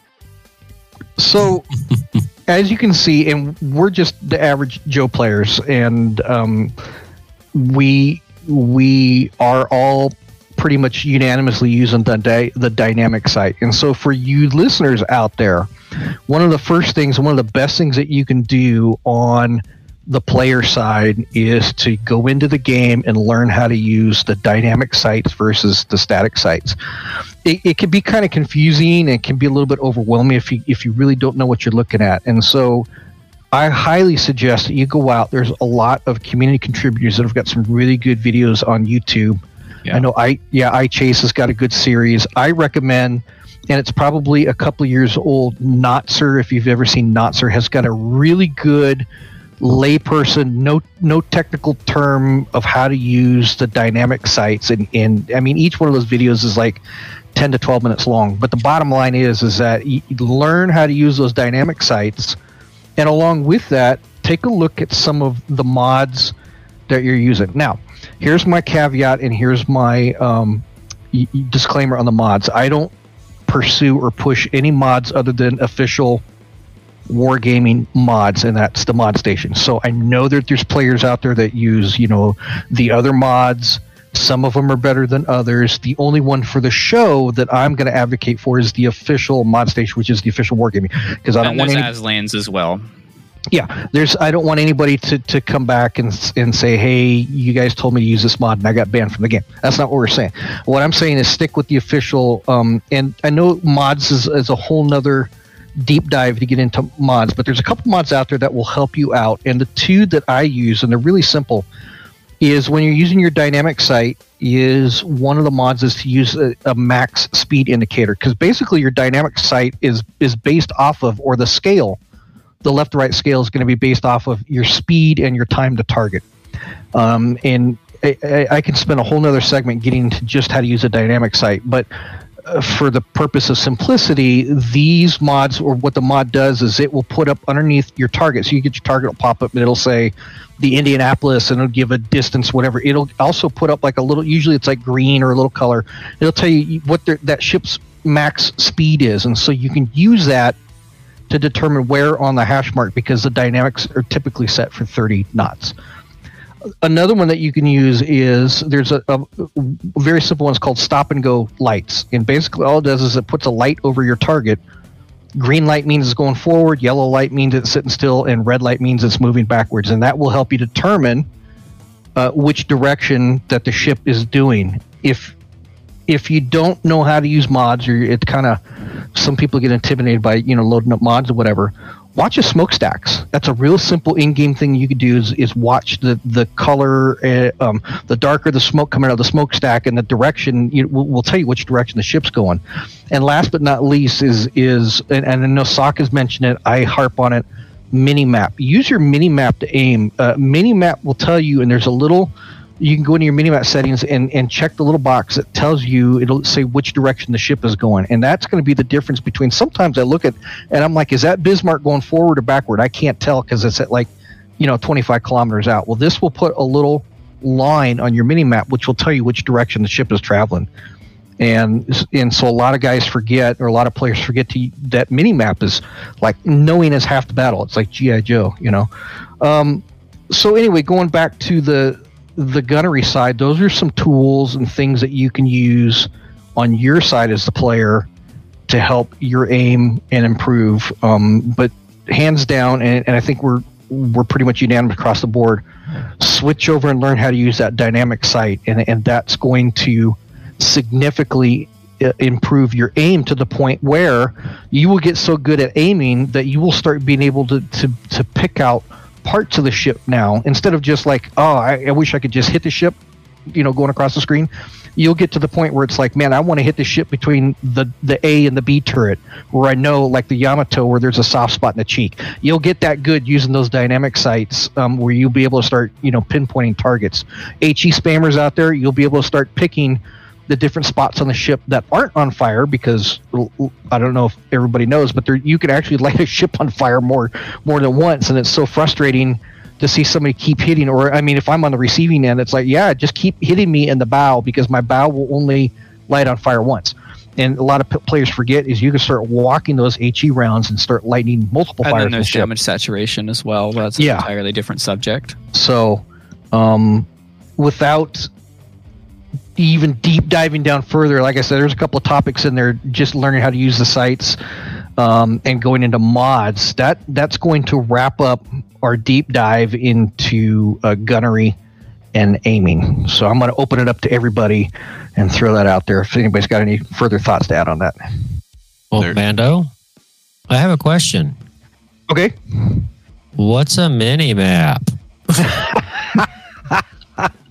So, as you can see, and we're just the average Joe players, and um, we we are all pretty much unanimously using the the dynamic site. And so, for you listeners out there, one of the first things, one of the best things that you can do on the player side is to go into the game and learn how to use the dynamic sites versus the static sites it, it can be kind of confusing and can be a little bit overwhelming if you if you really don't know what you're looking at. And so I highly suggest that you go out. There's a lot of community contributors that have got some really good videos on YouTube. Yeah. I know I yeah, iChase has got a good series. I recommend and it's probably a couple years old. Notser, if you've ever seen Notser, has got a really good layperson, no no technical term of how to use the dynamic sites and and I mean each one of those videos is like 10 to 12 minutes long. But the bottom line is is that you learn how to use those dynamic sites and along with that, take a look at some of the mods that you're using. Now, here's my caveat, and here's my um, y- disclaimer on the mods. I don't pursue or push any mods other than official wargaming mods and that's the mod station so i know that there's players out there that use you know the other mods some of them are better than others the only one for the show that i'm going to advocate for is the official mod station which is the official wargaming because i don't and want any Aslans as well. Yeah there's i don't want anybody to, to come back and, and say hey you guys told me to use this mod and i got banned from the game. That's not what we're saying. What i'm saying is stick with the official um, and i know mods is, is a whole nother deep dive to get into mods but there's a couple mods out there that will help you out and the two that i use and they're really simple is when you're using your dynamic sight is one of the mods is to use a, a max speed indicator because basically your dynamic sight is is based off of or the scale the left to right scale is going to be based off of your speed and your time to target. Um, and I, I, can spend a whole nother segment getting to just how to use a dynamic site, but uh, for the purpose of simplicity, these mods or what the mod does is it will put up underneath your target. So you get your target will pop up and it'll say the Indianapolis and it'll give a distance, whatever. It'll also put up like a little, usually it's like green or a little color. It'll tell you what that ship's max speed is. And so you can use that to determine where on the hash mark because the dynamics are typically set for 30 knots. Another one that you can use is there's a, a very simple one. It's called stop and go lights. And basically, all it does is it puts a light over your target. Green light means it's going forward, yellow light means it's sitting still, and red light means it's moving backwards. And that will help you determine uh, which direction that the ship is doing. If if you don't know how to use mods, or it kind of some people get intimidated by you know loading up mods or whatever. Watch your smokestacks. That's a real simple in-game thing you could do is, is watch the the color, uh, um, the darker the smoke coming out of the smokestack, and the direction. You, will will tell you which direction the ship's going. And last but not least is is and, and I know Sokka's mentioned it. I harp on it. Mini map. Use your mini map to aim. Uh, mini map will tell you, and there's a little you can go into your minimap settings and, and check the little box that tells you it'll say which direction the ship is going. And that's going to be the difference between sometimes i look at and i'm like is that bismarck going forward or backward? I can't tell because it's at like you know 25 kilometers out. Well this will put a little line on your mini map which will tell you which direction the ship is traveling. And and so a lot of guys forget or a lot of players forget to that mini map is like knowing is half the battle. It's like gi joe you know? Um, so anyway going back to the the gunnery side, those are some tools and things that you can use on your side as the player to help your aim and improve. Um, but hands down, and, and I think we're we're pretty much unanimous across the board. Switch over and learn how to use that dynamic sight, and and that's going to significantly uh, improve your aim to the point where you will get so good at aiming that you will start being able to to, to pick out parts of the ship now instead of just like oh I, I wish i could just hit the ship you know going across the screen you'll get to the point where it's like man i want to hit the ship between the the a and the b turret where i know like the yamato where there's a soft spot in the cheek. You'll get that good using those dynamic sights um, where you'll be able to start you know pinpointing targets. HE spammers out there you'll be able to start picking the different spots on the ship that aren't on fire because I don't know if everybody knows, but there you can actually light a ship on fire more more than once, and it's so frustrating to see somebody keep hitting. Or I mean, if I'm on the receiving end, it's like, yeah, just keep hitting me in the bow because my bow will only light on fire once. And a lot of p- players forget is you can start walking those HE rounds and start lighting multiple And fires. then in the there's damage saturation as well. That's an Yeah. entirely different subject. So, um, without even deep diving down further, like I said, there's a couple of topics in there. Just learning how to use the sites um, and going into mods. That that's going to wrap up our deep dive into uh, gunnery and aiming. So I'm going to open it up to everybody and throw that out there. If anybody's got any further thoughts to add on that. Well, There- Mando, I have a question. Okay. What's a mini map?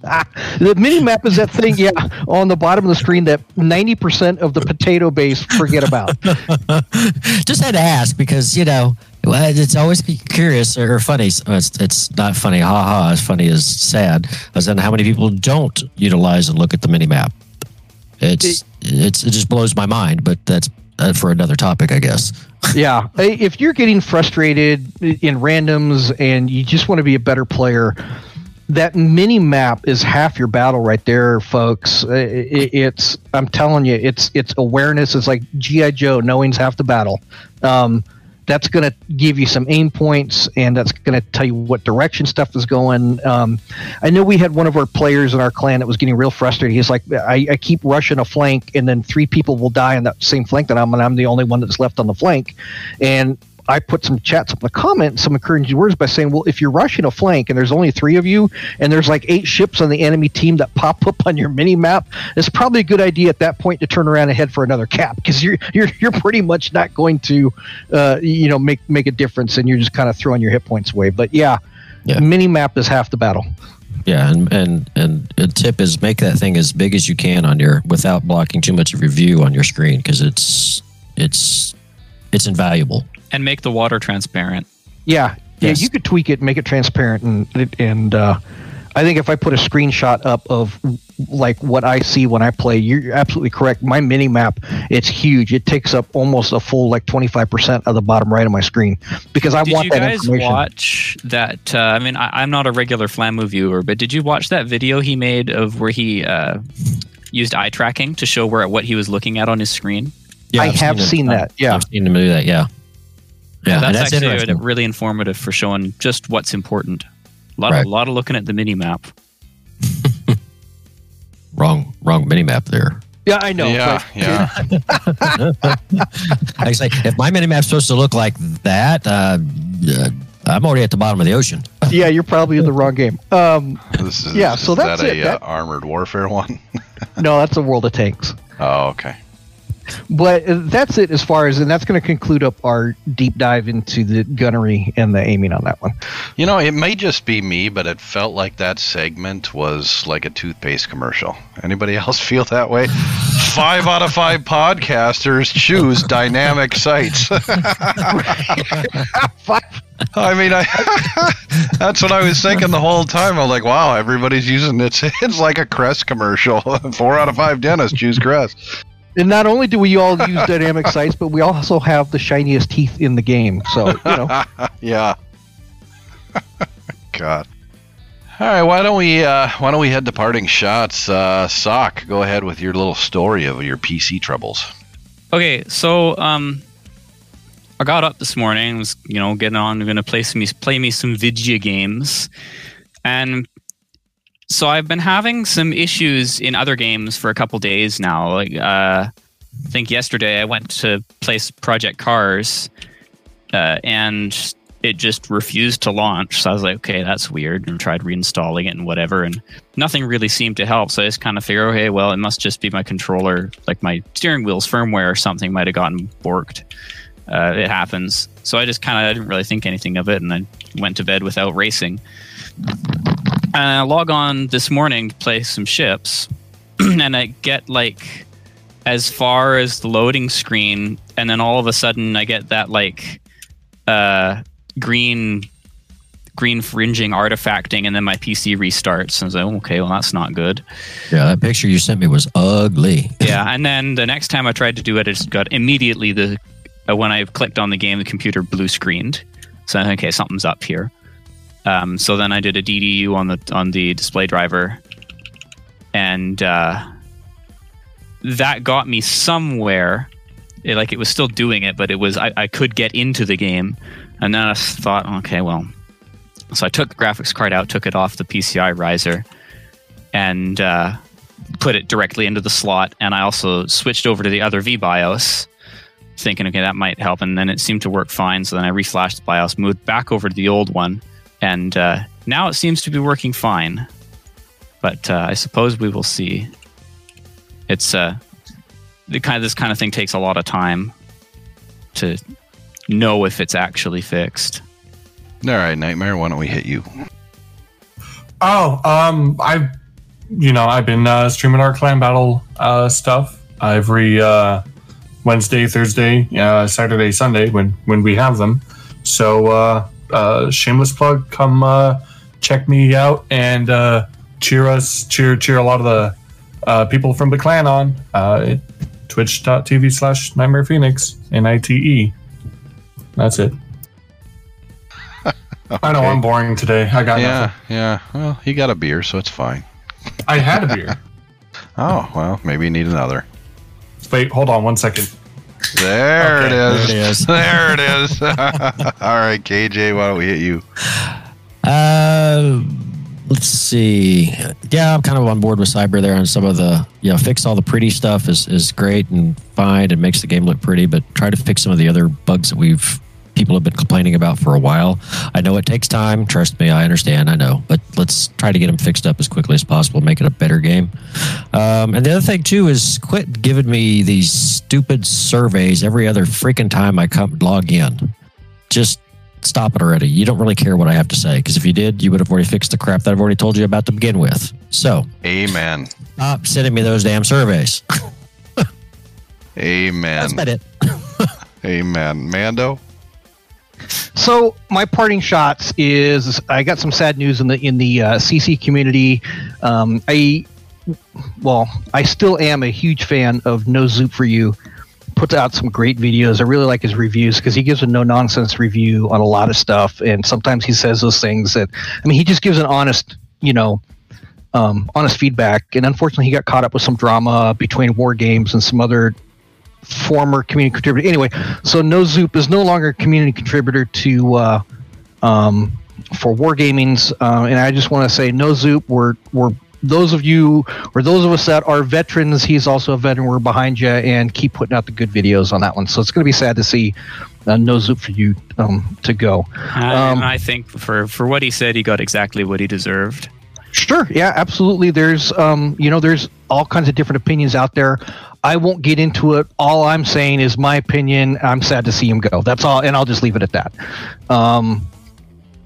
the mini map is that thing, yeah, on the bottom of the screen that 90% of the potato base forget about. Just had to ask because you know it's always curious or funny. It's, it's not funny, ha ha. As funny as sad. As in how many people don't utilize and look at the mini map. It's it's it just blows my mind. But that's uh, for another topic, I guess. yeah, if you're getting frustrated in randoms and you just want to be a better player, that mini map is half your battle right there, folks. I- I- It's I'm telling you, it's it's awareness. It's like GI Joe, knowing's half the battle. Um, that's going to give you some aim points, and that's going to tell you what direction stuff is going. Um, I know we had one of our players in our clan that was getting real frustrated. He's like, I, I keep rushing a flank, and then three people will die on that same flank that I'm, and I'm the only one that's left on the flank. And I put some chats up in the comment, some encouraging words by saying, well, if you're rushing a flank and there's only three of you, and there's like eight ships on the enemy team that pop up on your mini map, it's probably a good idea at that point to turn around and head for another cap because you're you're you're pretty much not going to, uh, you know, make make a difference, and you're just kind of throwing your hit points away. But yeah, Yeah. mini map is half the battle. Yeah, and and and a tip is make that thing as big as you can on your without blocking too much of your view on your screen because it's it's it's invaluable. And make the water transparent. Yeah, Yes. yeah, you could tweak it, make it transparent, and and uh, I think if I put a screenshot up of like what I see when I play, you're absolutely correct. My mini map, it's huge. It takes up almost a full like 25% of the bottom right of my screen because I Did want you guys watch that? Uh, I mean, I, I'm not a regular Flamu viewer, but did you watch that video he made of where he uh, used eye tracking to show where what he was looking at on his screen? Yeah, I I've have it. seen that, yeah. I've seen him do that. Yeah, yeah, and that's, that's actually interesting. really informative for showing just what's important. A lot, Right. of, a lot of looking at the mini map. wrong, wrong mini map there. Yeah, I know. yeah, but- yeah. I say if my mini map's supposed to look like that, uh, uh, I'm already at the bottom of the ocean. yeah, you're probably in the wrong game. Um, This is, Yeah, so is that's that a it. That- Uh, armored warfare one? no, that's a World of Tanks. Oh, okay. But uh, that's it as far as, and that's going to conclude up our deep dive into the gunnery and the aiming on that one. You know, it may just be me, but it felt like that segment was like a toothpaste commercial. Anybody else feel that way? five out of five podcasters choose dynamic sights. Five I mean, I that's what I was thinking the whole time. I'm like, wow, everybody's using it. It's like a Crest commercial. Four out of five dentists choose Crest. And not only do we all use dynamic sights, but we also have the shiniest teeth in the game. So, you know, yeah. God. All right, why don't we uh, why don't we head to parting shots? Uh, Sock, go ahead with your little story of your PC troubles. Okay, so um, I got up this morning. Was you know getting on, going to play some play me some video games, and so I've been having some issues in other games for a couple days now. Like uh, I think yesterday I went to play s- Project Cars, uh, and it just refused to launch. So I was like, okay, that's weird, and tried reinstalling it and whatever, and nothing really seemed to help. So I just kind of figure, okay, well, it must just be my controller, like my steering wheel's firmware or something might have gotten borked. Uh, it happens. So I just kind of didn't really think anything of it, and I went to bed without racing. And I log on this morning to play some ships, and I get like as far as the loading screen, and then all of a sudden I get that like uh, green green fringing artifacting, and then my PC restarts. And I was like, okay, well that's not good. Yeah, that picture you sent me was ugly. Yeah, and then the next time I tried to do it, it just got immediately the uh, when I clicked on the game, the computer blue screened. So okay, something's up here. Um, so then I did a DDU on the on the display driver, and uh, that got me somewhere. It, like it was still doing it, but it was I, I could get into the game, and then I thought, okay, well, so I took the graphics card out, took it off the PCI riser, and uh, put it directly into the slot. And I also switched over to the other VBIOS, thinking, okay, that might help. And then it seemed to work fine. So then I reflashed the BIOS, moved back over to the old one, and uh, now it seems to be working fine. But uh, I suppose we will see. It's uh, the kind of this kind of thing takes a lot of time to know if it's actually fixed. All right, Nightmare, why don't we hit you? Oh, um, I've you know, I've been uh, streaming our clan battle uh, stuff every uh, Wednesday, Thursday, uh, Saturday, Sunday when when we have them. So uh, uh, shameless plug, come uh, check me out and uh, cheer us, cheer cheer a lot of the uh, people from the clan on uh, at twitch.tv slash nightmare phoenix n-i-t-e that's it i know i'm boring today i got Yeah, nothing. yeah. Well, he got a beer, so it's fine. i had a beer Oh, well, maybe you need another. wait hold on one second There Okay, is. there it is. There it is. All right, KJ, why don't we hit you? Uh, let's see. Yeah, I'm kind of on board with Cyber there on some of the, you know, fix all the pretty stuff is, is great and fine and makes the game look pretty, but try to fix some of the other bugs that we've people have been complaining about for a while. I know it takes time. Trust me, I understand. I know, but let's try to get them fixed up as quickly as possible, make it a better game. Um, and the other thing too is quit giving me these stupid surveys every other freaking time I come log in. Just stop it already. You don't really care what I have to say because if you did, you would have already fixed the crap that I've already told you about to begin with. So Amen. stop sending me those damn surveys. Amen. That's about it. Amen. Mando? So my parting shots is I got some sad news in the in the uh, CC community. Um, I well, I still am a huge fan of No Zoup for You. Puts out some great videos. I really like his reviews because he gives a no nonsense review on a lot of stuff, and sometimes he says those things that I mean he just gives an honest, you know, um, honest feedback. And unfortunately, he got caught up with some drama between War Games and some other former community contributor. Anyway, so No Zoup is no longer a community contributor to uh, um, for Wargaming's, uh, and I just want to say No Zoup. We're we're those of you or those of us that are veterans. He's also a veteran. We're behind you and keep putting out the good videos on that one. So it's going to be sad to see uh, No Zoup for you um, to go. I, Um, I think for for what he said, he got exactly what he deserved. Sure. Yeah, absolutely. There's, um, you know, there's all kinds of different opinions out there. I won't get into it. All I'm saying is my opinion. I'm sad to see him go. That's all, and I'll just leave it at that. Um,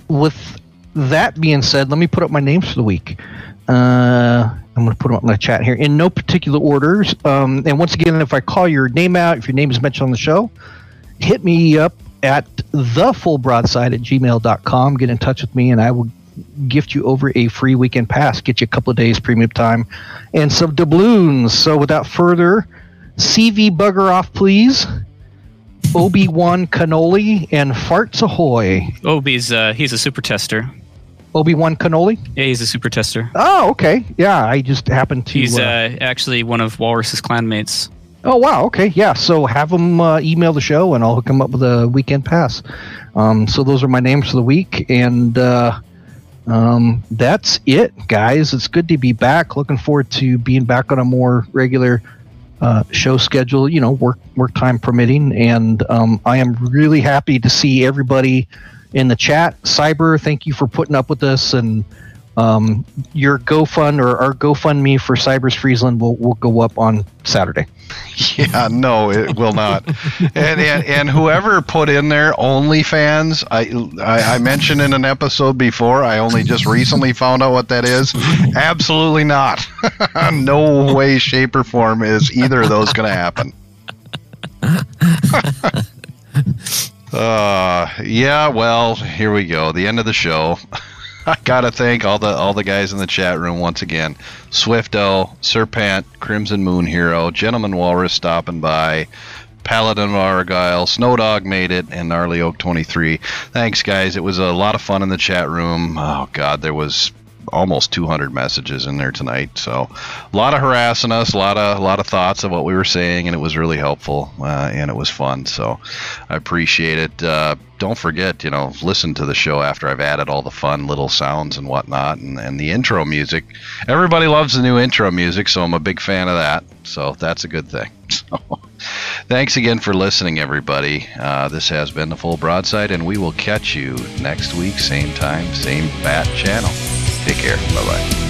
with that being said, let me put up my names for the week. Uh, I'm going to put them up in the chat here in no particular orders. Um, and once again, if I call your name out, if your name is mentioned on the show, hit me up at thefullbroadside at gmail.com. Get in touch with me, and I will gift you over a free weekend pass, get you a couple of days premium time, and some doubloons. So without further, CV bugger off, please. Obi Wan Cannoli and Farts Ahoy. Obi's uh, he's a super tester. Obi Wan Cannoli. Yeah, he's a super tester. Oh, okay. Yeah, I just happened to. He's uh, uh, actually one of Walrus's clanmates. Oh wow, okay, yeah. So have them uh, email the show, and I'll hook them up with a weekend pass. Um, so those are my names for the week, and uh, um, that's it, guys. It's good to be back. Looking forward to being back on a more regular uh, show schedule. You know, work work time permitting, and um, I am really happy to see everybody in the chat. Cyber, thank you for putting up with us and. Um, your GoFund or our GoFundMe for Cybers Friesland will, will go up on Saturday. Yeah, no, it will not. and, and and whoever put in there OnlyFans, I, I I mentioned in an episode before. I only just recently found out what that is. Absolutely not. no way, shape, or form is either of those going to happen. uh, yeah. Well, here we go. The end of the show. I gotta thank all the all the guys in the chat room once again. Swifto, Serpent, Crimson Moon Hero, Gentleman Walrus stopping by, Paladin of Argyle, Snowdog made it, and Gnarly Oak 23. Thanks, guys. It was a lot of fun in the chat room. Oh God, there was almost 200 messages in there tonight. So a lot of harassing us, a lot of a lot of thoughts of what we were saying, and it was really helpful uh, and it was fun. So I appreciate it. Uh, don't forget, you know, listen to the show after I've added all the fun little sounds and whatnot, and, and the intro music. Everybody loves the new intro music, so I'm a big fan of that. So that's a good thing. So, thanks again for listening, everybody. Uh, this has been the full broadside, and we will catch you next week, same time, same bat channel. Take care. Bye bye.